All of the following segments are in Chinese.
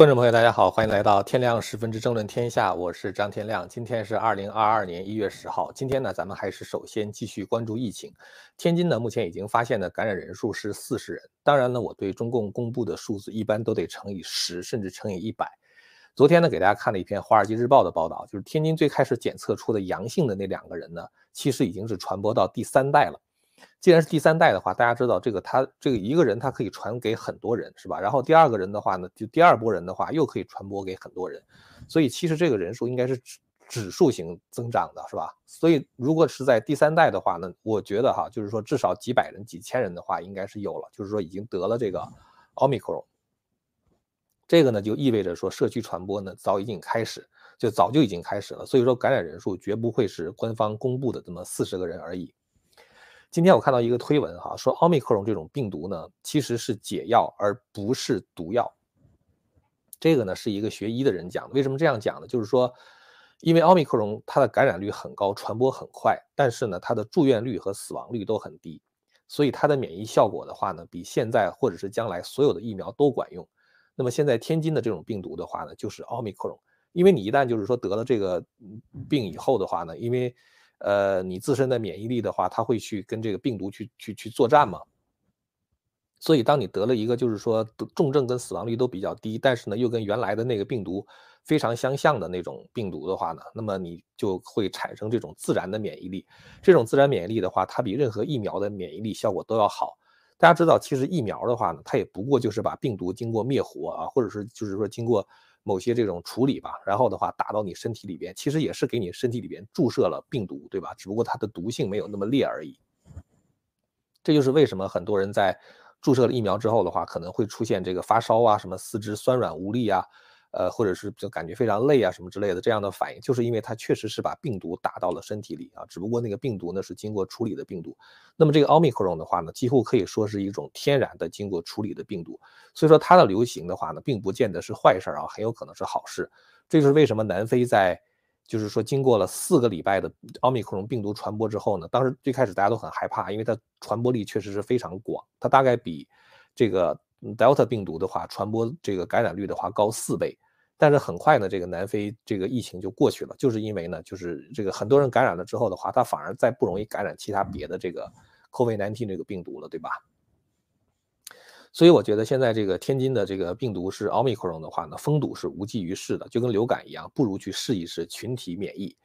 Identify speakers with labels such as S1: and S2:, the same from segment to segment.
S1: 观众朋友，大家好，欢迎来到天亮十分之争论天下，我是张天亮。今天是二零二二年一月十号。今天呢，咱们还是首先继续关注疫情。天津呢，目前已经发现的感染人数是四十人。当然呢，我对中共公布的数字一般都得乘以十，甚至乘以一百。昨天呢，给大家看了一篇《华尔街日报》的报道，就是天津最开始检测出的阳性的那两个人呢，其实已经是传播到第三代了。既然是第三代的话，大家知道这个他这个一个人他可以传给很多人，是吧？然后第二个人的话呢，就第二波人的话又可以传播给很多人，所以其实这个人数应该是指指数型增长的，是吧？所以如果是在第三代的话呢，我觉得哈，就是说至少几百人、几千人的话应该是有了，就是说已经得了这个奥密克戎。这个呢就意味着说社区传播呢早已经开始，就早就已经开始了。所以说感染人数绝不会是官方公布的这么四十个人而已。今天我看到一个推文哈，说奥密克戎这种病毒呢，其实是解药而不是毒药。这个呢是一个学医的人讲的。为什么这样讲呢？就是说，因为奥密克戎它的感染率很高，传播很快，但是呢它的住院率和死亡率都很低，所以它的免疫效果的话呢，比现在或者是将来所有的疫苗都管用。那么现在天津的这种病毒的话呢，就是奥密克戎。因为你一旦就是说得了这个病以后的话呢，因为呃，你自身的免疫力的话，它会去跟这个病毒去去去作战嘛。所以，当你得了一个就是说重症跟死亡率都比较低，但是呢又跟原来的那个病毒非常相像的那种病毒的话呢，那么你就会产生这种自然的免疫力。这种自然免疫力的话，它比任何疫苗的免疫力效果都要好。大家知道，其实疫苗的话呢，它也不过就是把病毒经过灭活啊，或者是就是说经过。某些这种处理吧，然后的话打到你身体里边，其实也是给你身体里边注射了病毒，对吧？只不过它的毒性没有那么烈而已。这就是为什么很多人在注射了疫苗之后的话，可能会出现这个发烧啊，什么四肢酸软无力啊。呃，或者是就感觉非常累啊，什么之类的这样的反应，就是因为它确实是把病毒打到了身体里啊，只不过那个病毒呢是经过处理的病毒。那么这个奥密克戎的话呢，几乎可以说是一种天然的经过处理的病毒，所以说它的流行的话呢，并不见得是坏事啊，很有可能是好事。这就是为什么南非在就是说经过了四个礼拜的奥密克戎病毒传播之后呢，当时最开始大家都很害怕，因为它传播力确实是非常广，它大概比这个。Delta 病毒的话，传播这个感染率的话高四倍，但是很快呢，这个南非这个疫情就过去了，就是因为呢，就是这个很多人感染了之后的话，他反而再不容易感染其他别的这个 COVID-19 这个病毒了，对吧？所以我觉得现在这个天津的这个病毒是奥密克戎的话呢，封堵是无济于事的，就跟流感一样，不如去试一试群体免疫。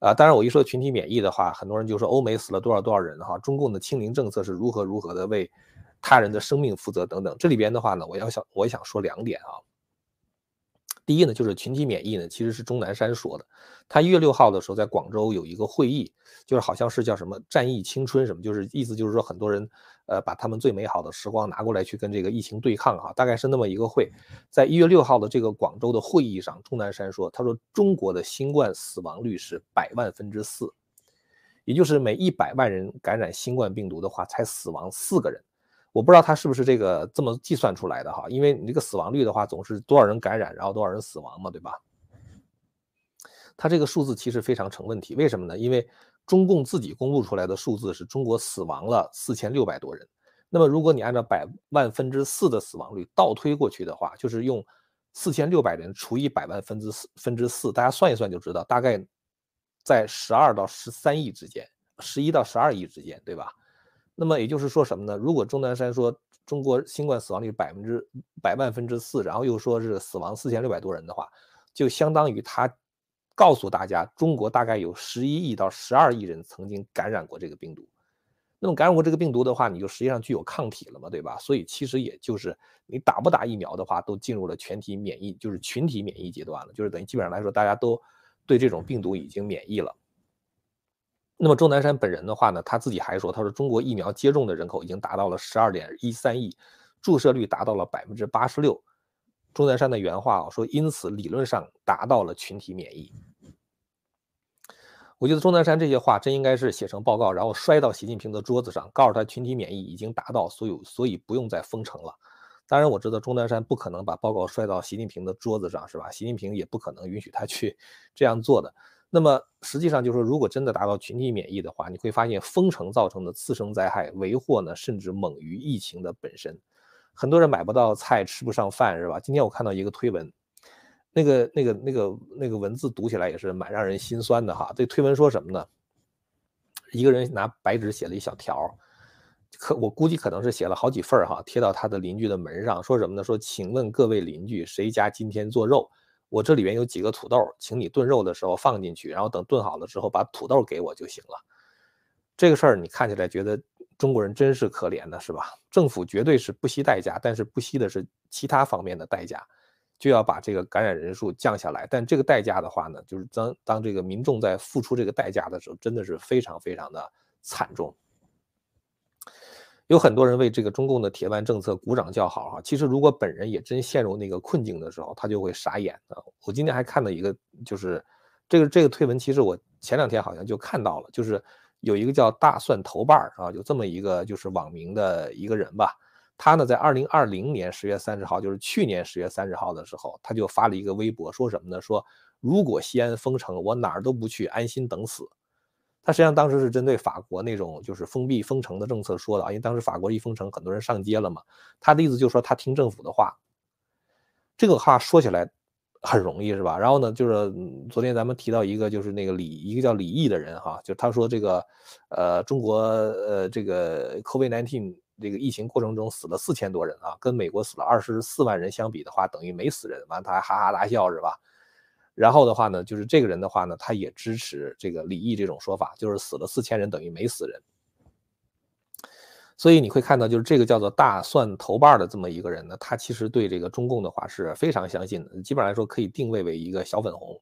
S1: 啊，当然我一说群体免疫的话，很多人就说欧美死了多少多少人哈，中共的清零政策是如何如何的为。他人的生命负责等等，这里边的话呢，我要想，我想说两点啊。第一呢，就是群体免疫呢，其实是钟南山说的。他一月六号的时候在广州有一个会议，就是好像是叫什么“战役青春”什么，就是意思就是说很多人呃把他们最美好的时光拿过来去跟这个疫情对抗哈，大概是那么一个会。在一月六号的这个广州的会议上，钟南山说，他说中国的新冠死亡率是百万分之四，也就是每一百万人感染新冠病毒的话，才死亡四个人。我不知道他是不是这个这么计算出来的哈，因为你这个死亡率的话，总是多少人感染，然后多少人死亡嘛，对吧？他这个数字其实非常成问题，为什么呢？因为中共自己公布出来的数字是中国死亡了四千六百多人，那么如果你按照百万分之四的死亡率倒推过去的话，就是用四千六百人除以百万分之四分之四，大家算一算就知道，大概在十二到十三亿之间，十一到十二亿之间，对吧？那么也就是说什么呢？如果钟南山说中国新冠死亡率百分之百万分之四，然后又说是死亡四千六百多人的话，就相当于他告诉大家，中国大概有十一亿到十二亿人曾经感染过这个病毒。那么感染过这个病毒的话，你就实际上具有抗体了嘛，对吧？所以其实也就是你打不打疫苗的话，都进入了全体免疫，就是群体免疫阶段了，就是等于基本上来说，大家都对这种病毒已经免疫了。那么钟南山本人的话呢，他自己还说，他说中国疫苗接种的人口已经达到了十二点一三亿，注射率达到了百分之八十六。钟南山的原话啊，说因此理论上达到了群体免疫。我觉得钟南山这些话真应该是写成报告，然后摔到习近平的桌子上，告诉他群体免疫已经达到，所有所以不用再封城了。当然我知道钟南山不可能把报告摔到习近平的桌子上，是吧？习近平也不可能允许他去这样做的。那么实际上就是说，如果真的达到群体免疫的话，你会发现封城造成的次生灾害为祸呢，甚至猛于疫情的本身。很多人买不到菜，吃不上饭，是吧？今天我看到一个推文，那个那个那个那个文字读起来也是蛮让人心酸的哈。这推文说什么呢？一个人拿白纸写了一小条，可我估计可能是写了好几份哈，贴到他的邻居的门上，说什么呢？说请问各位邻居，谁家今天做肉？我这里边有几个土豆，请你炖肉的时候放进去，然后等炖好了之后把土豆给我就行了。这个事儿你看起来觉得？中国人真是可怜的，是吧？政府绝对是不惜代价，但是不惜的是其他方面的代价，就要把这个感染人数降下来。但这个代价的话呢，就是当当这个民众在付出这个代价的时候，真的是非常非常的惨重。有很多人为这个中共的铁腕政策鼓掌叫好哈，其实如果本人也真陷入那个困境的时候，他就会傻眼的。我今天还看到一个，就是这个这个推文，其实我前两天好像就看到了，就是。有一个叫大蒜头瓣儿啊，有这么一个就是网名的一个人吧，他呢在二零二零年十月三十号，就是去年十月三十号的时候，他就发了一个微博，说什么呢？说如果西安封城，我哪儿都不去，安心等死。他实际上当时是针对法国那种就是封闭封城的政策说的啊，因为当时法国一封城，很多人上街了嘛。他的意思就是说他听政府的话。这个话说起来。很容易是吧？然后呢，就是昨天咱们提到一个，就是那个李，一个叫李毅的人哈，就他说这个，呃，中国呃这个 COVID-19 这个疫情过程中死了四千多人啊，跟美国死了二十四万人相比的话，等于没死人，完他还哈哈大笑是吧？然后的话呢，就是这个人的话呢，他也支持这个李毅这种说法，就是死了四千人等于没死人。所以你会看到，就是这个叫做大蒜头瓣的这么一个人呢，他其实对这个中共的话是非常相信的，基本上来说可以定位为一个小粉红。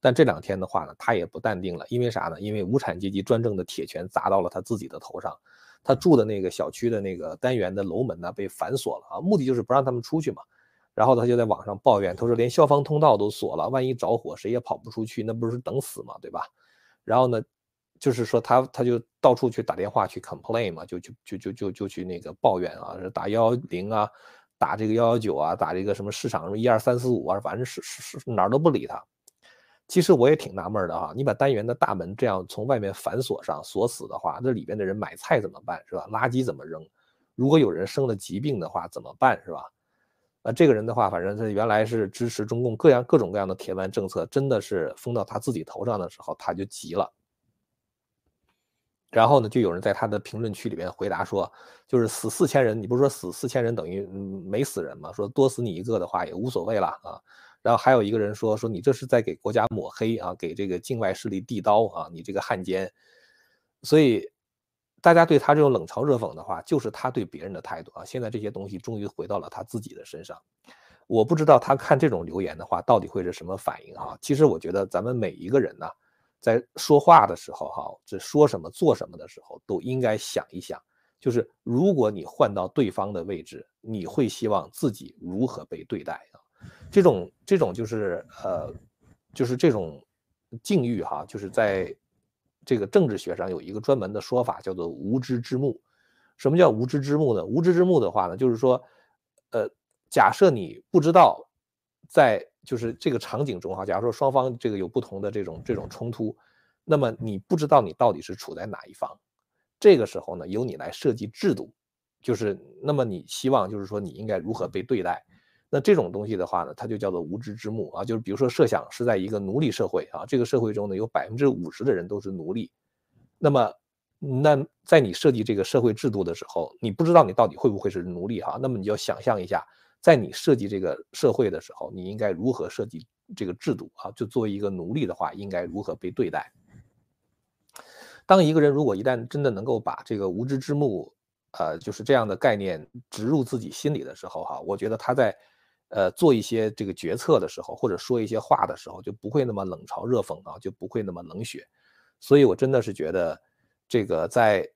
S1: 但这两天的话呢，他也不淡定了，因为啥呢？因为无产阶级专政的铁拳砸到了他自己的头上。他住的那个小区的那个单元的楼门呢，被反锁了啊，目的就是不让他们出去嘛。然后他就在网上抱怨，他说连消防通道都锁了，万一着火谁也跑不出去，那不是等死嘛，对吧？然后呢？就是说他他就到处去打电话去 complain 嘛，就就就就就就去那个抱怨啊，打幺幺零啊，打这个幺幺九啊，打这个什么市场什么一二三四五啊，反正是是是哪儿都不理他。其实我也挺纳闷的哈，你把单元的大门这样从外面反锁上锁死的话，这里边的人买菜怎么办是吧？垃圾怎么扔？如果有人生了疾病的话怎么办是吧？啊，这个人的话，反正他原来是支持中共各样各种各样的铁腕政策，真的是封到他自己头上的时候，他就急了。然后呢，就有人在他的评论区里边回答说，就是死四千人，你不是说死四千人等于没死人吗？说多死你一个的话也无所谓了啊。然后还有一个人说，说你这是在给国家抹黑啊，给这个境外势力递刀啊，你这个汉奸。所以大家对他这种冷嘲热讽的话，就是他对别人的态度啊。现在这些东西终于回到了他自己的身上。我不知道他看这种留言的话，到底会是什么反应啊？其实我觉得咱们每一个人呢。在说话的时候，哈，这说什么做什么的时候，都应该想一想，就是如果你换到对方的位置，你会希望自己如何被对待啊？这种这种就是呃，就是这种境遇哈，就是在这个政治学上有一个专门的说法，叫做无知之幕。什么叫无知之幕呢？无知之幕的话呢，就是说，呃，假设你不知道在。就是这个场景中哈，假如说双方这个有不同的这种这种冲突，那么你不知道你到底是处在哪一方，这个时候呢，由你来设计制度，就是那么你希望就是说你应该如何被对待，那这种东西的话呢，它就叫做无知之幕啊，就是比如说设想是在一个奴隶社会啊，这个社会中呢有百分之五十的人都是奴隶，那么那在你设计这个社会制度的时候，你不知道你到底会不会是奴隶哈，那么你就想象一下。在你设计这个社会的时候，你应该如何设计这个制度啊？就作为一个奴隶的话，应该如何被对待？当一个人如果一旦真的能够把这个无知之幕，呃，就是这样的概念植入自己心里的时候，哈，我觉得他在，呃，做一些这个决策的时候，或者说一些话的时候，就不会那么冷嘲热讽啊，就不会那么冷血。所以我真的是觉得，这个在。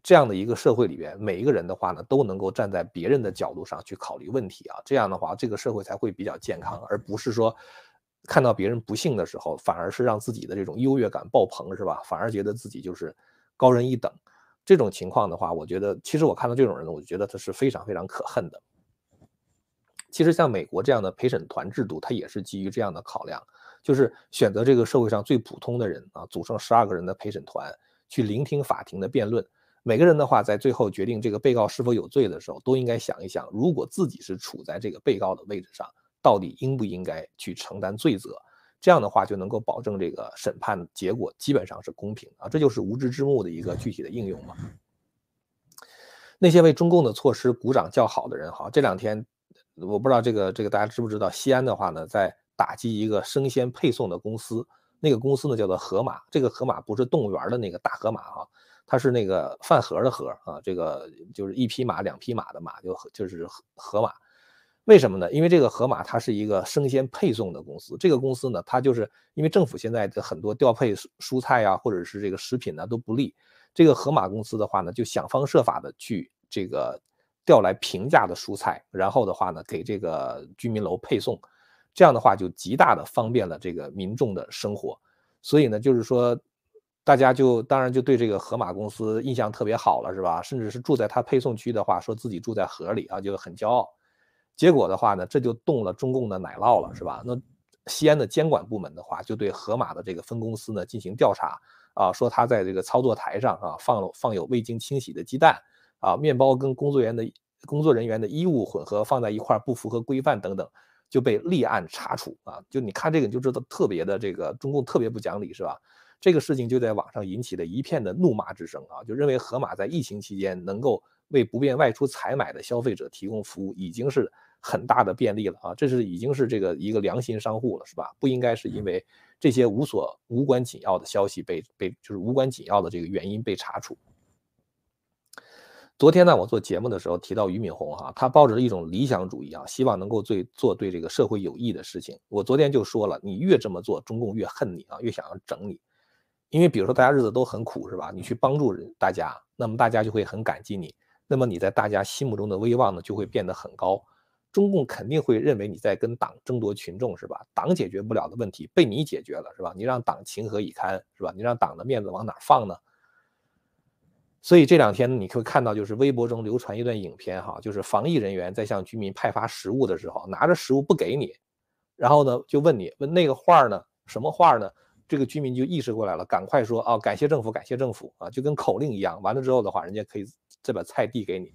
S1: 这样的一个社会里边，每一个人的话呢，都能够站在别人的角度上去考虑问题啊，这样的话，这个社会才会比较健康，而不是说看到别人不幸的时候，反而是让自己的这种优越感爆棚，是吧？反而觉得自己就是高人一等。这种情况的话，我觉得，其实我看到这种人，我觉得他是非常非常可恨的。其实像美国这样的陪审团制度，它也是基于这样的考量，就是选择这个社会上最普通的人啊，组成十二个人的陪审团去聆听法庭的辩论。每个人的话，在最后决定这个被告是否有罪的时候，都应该想一想，如果自己是处在这个被告的位置上，到底应不应该去承担罪责？这样的话就能够保证这个审判结果基本上是公平啊，这就是无知之幕的一个具体的应用嘛。那些为中共的措施鼓掌叫好的人，哈，这两天我不知道这个这个大家知不知道，西安的话呢，在打击一个生鲜配送的公司，那个公司呢叫做盒马，这个盒马不是动物园的那个大河马哈，它是那个饭盒的盒啊，这个就是一匹马两匹马的马，就就是盒盒马。为什么呢？因为这个盒马它是一个生鲜配送的公司，这个公司呢，它就是因为政府现在的很多调配蔬菜啊，或者是这个食品呢都不利，这个盒马公司的话呢，就想方设法的去这个调来平价的蔬菜，然后的话呢，给这个居民楼配送，这样的话就极大的方便了这个民众的生活，所以呢，就是说大家就当然就对这个盒马公司印象特别好了，是吧？甚至是住在它配送区的话，说自己住在河里啊，就很骄傲。结果的话呢，这就动了中共的奶酪了，是吧？那西安的监管部门的话，就对盒马的这个分公司呢进行调查啊，说他在这个操作台上啊放了放有未经清洗的鸡蛋啊，面包跟工作人员的工作人员的衣物混合放在一块不符合规范等等，就被立案查处啊。就你看这个你就知道特别的这个中共特别不讲理，是吧？这个事情就在网上引起了一片的怒骂之声啊，就认为盒马在疫情期间能够为不便外出采买的消费者提供服务，已经是。很大的便利了啊，这是已经是这个一个良心商户了，是吧？不应该是因为这些无所无关紧要的消息被被就是无关紧要的这个原因被查处。昨天呢，我做节目的时候提到俞敏洪哈，他抱着一种理想主义啊，希望能够对做对这个社会有益的事情。我昨天就说了，你越这么做，中共越恨你啊，越想要整你。因为比如说大家日子都很苦，是吧？你去帮助人大家，那么大家就会很感激你，那么你在大家心目中的威望呢就会变得很高。中共肯定会认为你在跟党争夺群众，是吧？党解决不了的问题被你解决了，是吧？你让党情何以堪，是吧？你让党的面子往哪放呢？所以这两天你会看到，就是微博中流传一段影片，哈，就是防疫人员在向居民派发食物的时候，拿着食物不给你，然后呢就问你问那个话呢？什么话呢？这个居民就意识过来了，赶快说哦，感谢政府，感谢政府啊，就跟口令一样。完了之后的话，人家可以再把菜递给你。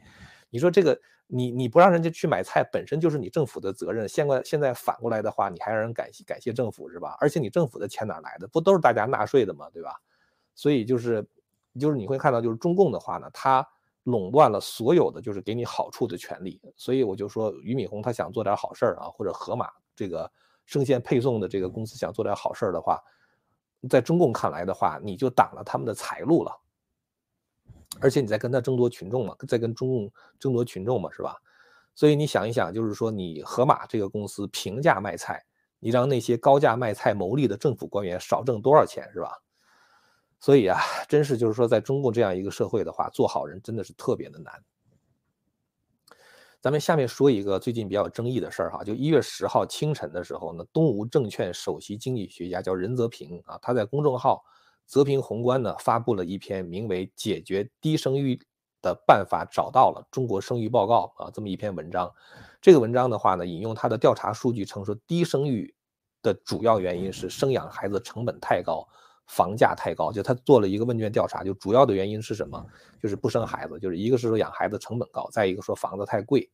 S1: 你说这个。你你不让人家去买菜，本身就是你政府的责任。现在现在反过来的话，你还让人感谢感谢政府是吧？而且你政府的钱哪来的？不都是大家纳税的吗？对吧？所以就是就是你会看到，就是中共的话呢，他垄断了所有的就是给你好处的权利。所以我就说，俞敏洪他想做点好事儿啊，或者盒马这个生鲜配送的这个公司想做点好事儿的话，在中共看来的话，你就挡了他们的财路了。而且你在跟他争夺群众嘛，在跟中共争夺群众嘛，是吧？所以你想一想，就是说你盒马这个公司平价卖菜，你让那些高价卖菜牟利的政府官员少挣多少钱，是吧？所以啊，真是就是说，在中共这样一个社会的话，做好人真的是特别的难。咱们下面说一个最近比较有争议的事儿哈，就一月十号清晨的时候呢，东吴证券首席经济学家叫任泽平啊，他在公众号。泽平宏观呢发布了一篇名为《解决低生育的办法找到了：中国生育报告》啊，这么一篇文章。这个文章的话呢，引用他的调查数据称说，低生育的主要原因是生养孩子成本太高，房价太高。就他做了一个问卷调查，就主要的原因是什么？就是不生孩子，就是一个是说养孩子成本高，再一个说房子太贵。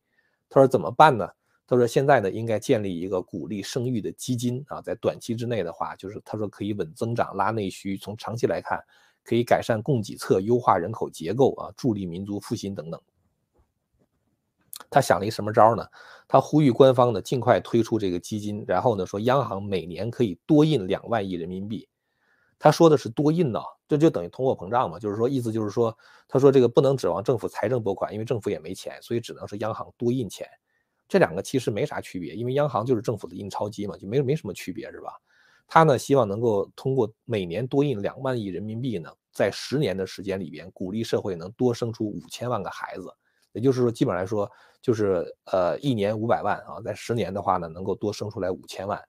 S1: 他说怎么办呢？他说：“现在呢，应该建立一个鼓励生育的基金啊，在短期之内的话，就是他说可以稳增长、拉内需；从长期来看，可以改善供给侧、优化人口结构啊，助力民族复兴等等。”他想了一什么招呢？他呼吁官方呢尽快推出这个基金，然后呢说央行每年可以多印两万亿人民币。他说的是多印呢，这就等于通货膨胀嘛，就是说意思就是说，他说这个不能指望政府财政拨款，因为政府也没钱，所以只能是央行多印钱。这两个其实没啥区别，因为央行就是政府的印钞机嘛，就没没什么区别，是吧？他呢希望能够通过每年多印两万亿人民币呢，在十年的时间里边，鼓励社会能多生出五千万个孩子，也就是说，基本来说就是呃一年五百万啊，在十年的话呢，能够多生出来五千万，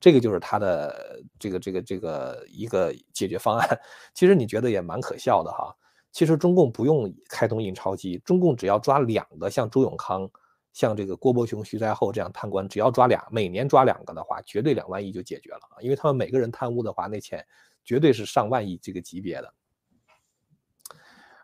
S1: 这个就是他的这个这个这个一个解决方案。其实你觉得也蛮可笑的哈。其实中共不用开通印钞机，中共只要抓两个像周永康。像这个郭伯雄、徐在厚这样贪官，只要抓俩，每年抓两个的话，绝对两万亿就解决了啊！因为他们每个人贪污的话，那钱绝对是上万亿这个级别的。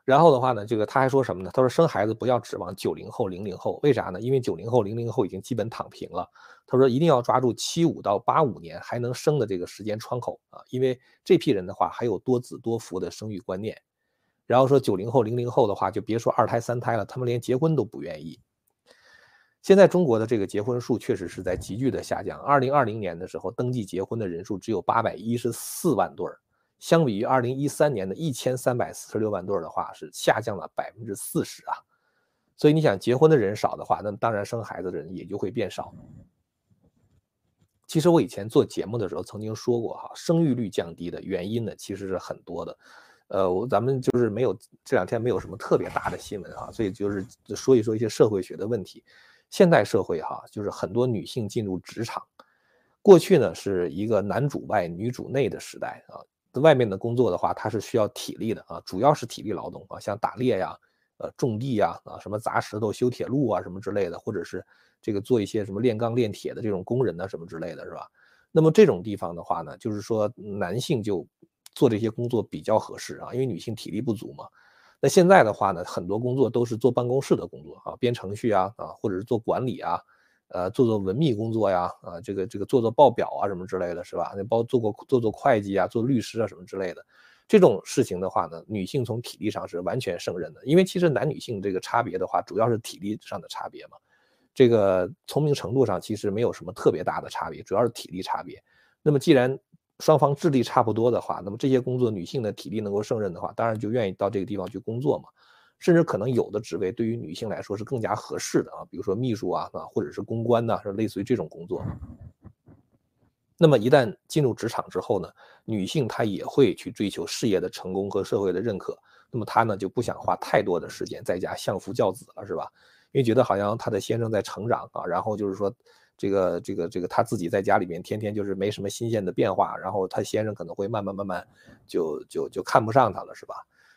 S1: 然后的话呢，这个他还说什么呢？他说生孩子不要指望九零后、零零后，为啥呢？因为九零后、零零后已经基本躺平了。他说一定要抓住七五到八五年还能生的这个时间窗口啊，因为这批人的话还有多子多福的生育观念。然后说九零后、零零后的话，就别说二胎、三胎了，他们连结婚都不愿意。现在中国的这个结婚数确实是在急剧的下降。二零二零年的时候，登记结婚的人数只有八百一十四万对儿。相比于二零一三年的一千三百四十六万对儿的话，是下降了百分之四十啊。所以你想结婚的人少的话，那当然生孩子的人也就会变少。其实我以前做节目的时候曾经说过哈，生育率降低的原因呢其实是很多的。呃，我咱们就是没有这两天没有什么特别大的新闻啊，所以就是说一说一些社会学的问题。现代社会哈，就是很多女性进入职场，过去呢是一个男主外女主内的时代啊。外面的工作的话，它是需要体力的啊，主要是体力劳动啊，像打猎呀、呃种地呀、啊什么砸石头、修铁路啊什么之类的，或者是这个做一些什么炼钢炼铁的这种工人呐什么之类的，是吧？那么这种地方的话呢，就是说男性就做这些工作比较合适啊，因为女性体力不足嘛。那现在的话呢，很多工作都是做办公室的工作啊，编程序啊啊，或者是做管理啊。呃，做做文秘工作呀，啊，这个这个做做报表啊，什么之类的，是吧？那包做过做做会计啊，做律师啊，什么之类的，这种事情的话呢，女性从体力上是完全胜任的。因为其实男女性这个差别的话，主要是体力上的差别嘛。这个聪明程度上其实没有什么特别大的差别，主要是体力差别。那么既然双方智力差不多的话，那么这些工作女性的体力能够胜任的话，当然就愿意到这个地方去工作嘛。甚至可能有的职位对于女性来说是更加合适的啊，比如说秘书啊啊，或者是公关呐，是类似于这种工作。那么一旦进入职场之后呢，女性她也会去追求事业的成功和社会的认可。那么她呢就不想花太多的时间在家相夫教子了，是吧？因为觉得好像她的先生在成长啊，然后就是说这个这个这个她自己在家里面天天就是没什么新鲜的变化，然后她先生可能会慢慢慢慢就就就看不上她了，是吧？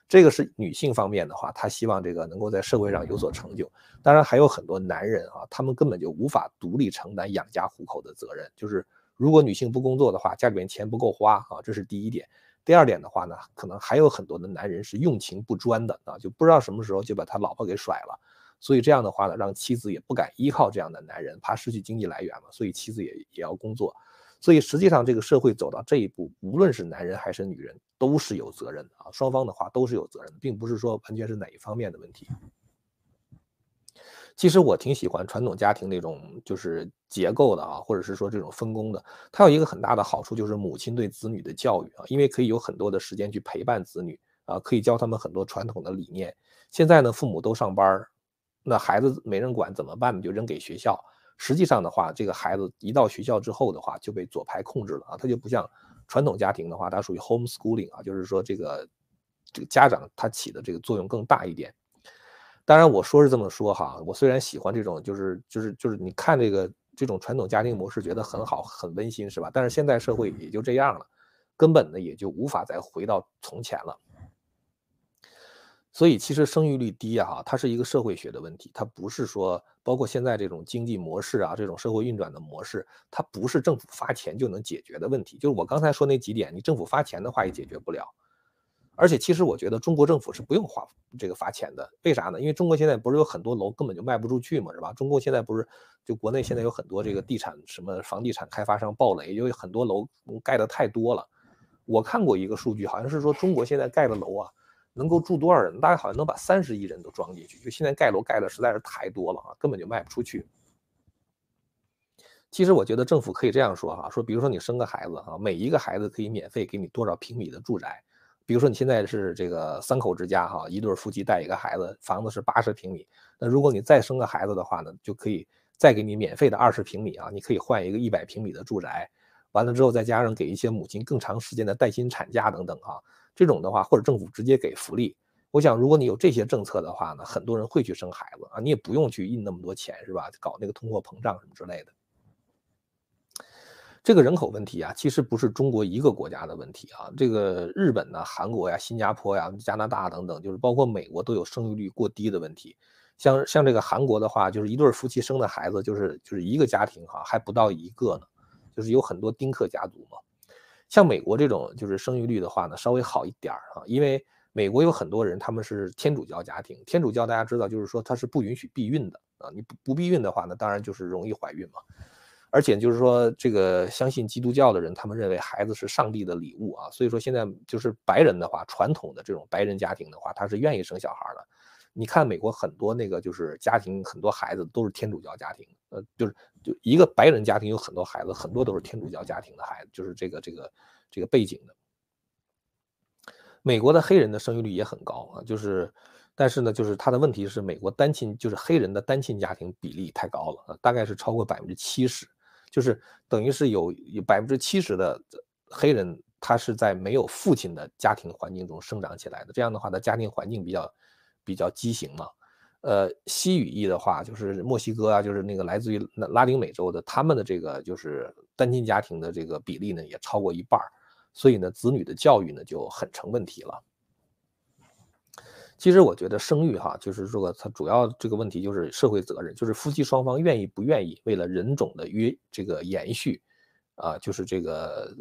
S1: 这个是女性方面的话，她希望这个能够在社会上有所成就。当然还有很多男人啊，他们根本就无法独立承担养家糊口的责任。就是如果女性不工作的话，家里面钱不够花啊，这是第一点。第二点的话呢，可能还有很多的男人是用情不专的啊，就不知道什么时候就把他老婆给甩了。所以这样的话呢，让妻子也不敢依靠这样的男人，怕失去经济来源嘛。所以妻子也也要工作。所以实际上，这个社会走到这一步，无论是男人还是女人，都是有责任的啊。双方的话都是有责任的，并不是说完全是哪一方面的问题。其实我挺喜欢传统家庭那种就是结构的啊，或者是说这种分工的。它有一个很大的好处，就是母亲对子女的教育啊，因为可以有很多的时间去陪伴子女啊，可以教他们很多传统的理念。现在呢，父母都上班，那孩子没人管怎么办呢？就扔给学校。实际上的话，这个孩子一到学校之后的话，就被左派控制了啊，他就不像传统家庭的话，它属于 homeschooling 啊，就是说这个这个家长他起的这个作用更大一点。当然我说是这么说哈，我虽然喜欢这种就是就是就是你看这个这种传统家庭模式觉得很好很温馨是吧？但是现在社会也就这样了，根本呢也就无法再回到从前了。所以其实生育率低啊，它是一个社会学的问题，它不是说包括现在这种经济模式啊，这种社会运转的模式，它不是政府发钱就能解决的问题。就是我刚才说那几点，你政府发钱的话也解决不了。而且其实我觉得中国政府是不用花这个发钱的，为啥呢？因为中国现在不是有很多楼根本就卖不出去嘛，是吧？中国现在不是就国内现在有很多这个地产什么房地产开发商暴雷，因为很多楼盖的太多了。我看过一个数据，好像是说中国现在盖的楼啊。能够住多少人？大概好像能把三十亿人都装进去。就现在盖楼盖的实在是太多了啊，根本就卖不出去。其实我觉得政府可以这样说哈，说比如说你生个孩子啊，每一个孩子可以免费给你多少平米的住宅。比如说你现在是这个三口之家哈，一对夫妻带一个孩子，房子是八十平米。那如果你再生个孩子的话呢，就可以再给你免费的二十平米啊，你可以换一个一百平米的住宅。完了之后再加上给一些母亲更长时间的带薪产假等等啊。这种的话，或者政府直接给福利，我想如果你有这些政策的话呢，很多人会去生孩子啊，你也不用去印那么多钱，是吧？搞那个通货膨胀什么之类的。这个人口问题啊，其实不是中国一个国家的问题啊，这个日本呢、韩国呀、新加坡呀、加拿大等等，就是包括美国都有生育率过低的问题。像像这个韩国的话，就是一对夫妻生的孩子，就是就是一个家庭哈，还不到一个呢，就是有很多丁克家族嘛。像美国这种就是生育率的话呢，稍微好一点儿啊，因为美国有很多人他们是天主教家庭，天主教大家知道就是说它是不允许避孕的啊，你不不避孕的话呢，当然就是容易怀孕嘛。而且就是说，这个相信基督教的人，他们认为孩子是上帝的礼物啊，所以说现在就是白人的话，传统的这种白人家庭的话，他是愿意生小孩的。你看美国很多那个就是家庭，很多孩子都是天主教家庭，呃，就是就一个白人家庭有很多孩子，很多都是天主教家庭的孩子，就是这个这个这个背景的。美国的黑人的生育率也很高啊，就是。但是呢，就是他的问题是，美国单亲就是黑人的单亲家庭比例太高了啊，大概是超过百分之七十，就是等于是有有百分之七十的黑人，他是在没有父亲的家庭环境中生长起来的。这样的话，他家庭环境比较比较畸形嘛。呃，西语裔的话，就是墨西哥啊，就是那个来自于拉丁美洲的，他们的这个就是单亲家庭的这个比例呢，也超过一半所以呢，子女的教育呢就很成问题了。其实我觉得生育哈，就是说它主要这个问题就是社会责任，就是夫妻双方愿意不愿意为了人种的约这个延续，啊，就是这个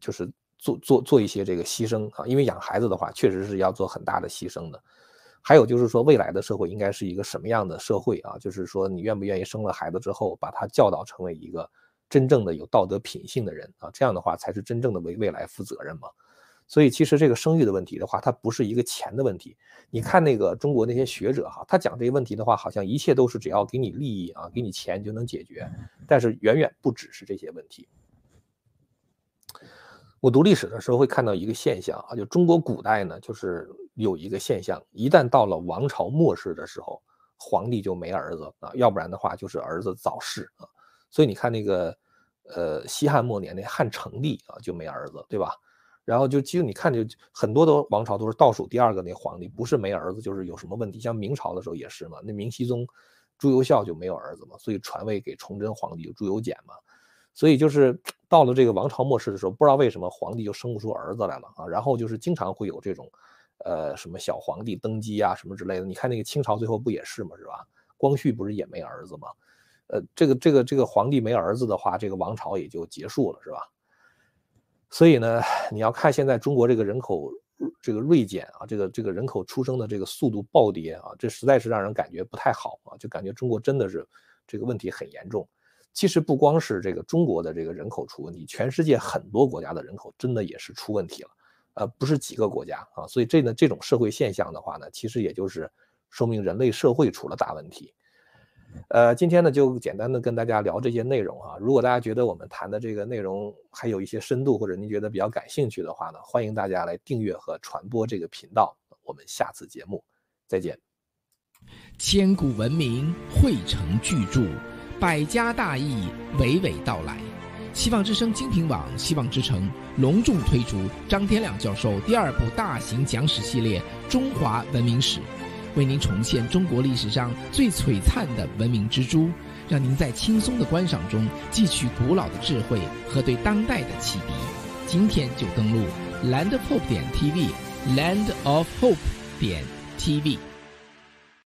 S1: 就是做做做一些这个牺牲啊，因为养孩子的话确实是要做很大的牺牲的。还有就是说未来的社会应该是一个什么样的社会啊？就是说你愿不愿意生了孩子之后把他教导成为一个真正的有道德品性的人啊？这样的话才是真正的为未来负责任嘛。所以其实这个生育的问题的话，它不是一个钱的问题。你看那个中国那些学者哈，他讲这些问题的话，好像一切都是只要给你利益啊，给你钱就能解决。但是远远不只是这些问题。我读历史的时候会看到一个现象啊，就中国古代呢，就是有一个现象，一旦到了王朝末世的时候，皇帝就没儿子啊，要不然的话就是儿子早逝啊。所以你看那个呃西汉末年那汉成帝啊就没儿子，对吧？然后就其实你看，就很多的王朝都是倒数第二个那皇帝，不是没儿子，就是有什么问题。像明朝的时候也是嘛，那明熹宗朱由校就没有儿子嘛，所以传位给崇祯皇帝朱由检嘛。所以就是到了这个王朝末世的时候，不知道为什么皇帝就生不出儿子来了啊。然后就是经常会有这种，呃，什么小皇帝登基啊什么之类的。你看那个清朝最后不也是嘛，是吧？光绪不是也没儿子吗？呃，这个这个这个皇帝没儿子的话，这个王朝也就结束了，是吧？所以呢，你要看现在中国这个人口这个锐减啊，这个这个人口出生的这个速度暴跌啊，这实在是让人感觉不太好啊，就感觉中国真的是这个问题很严重。其实不光是这个中国的这个人口出问题，全世界很多国家的人口真的也是出问题了，呃，不是几个国家啊。所以这呢这种社会现象的话呢，其实也就是说明人类社会出了大问题。呃，今天呢就简单的跟大家聊这些内容啊。如果大家觉得我们谈的这个内容还有一些深度，或者您觉得比较感兴趣的话呢，欢迎大家来订阅和传播这个频道。我们下次节目再见。
S2: 千古文明汇成巨著，百家大义娓娓道来。希望之声精品网、希望之城隆重推出张天亮教授第二部大型讲史系列《中华文明史》。为您重现中国历史上最璀璨的文明之珠，让您在轻松的观赏中汲取古老的智慧和对当代的启迪。今天就登录 landofhope 点 tv，land of hope 点 tv。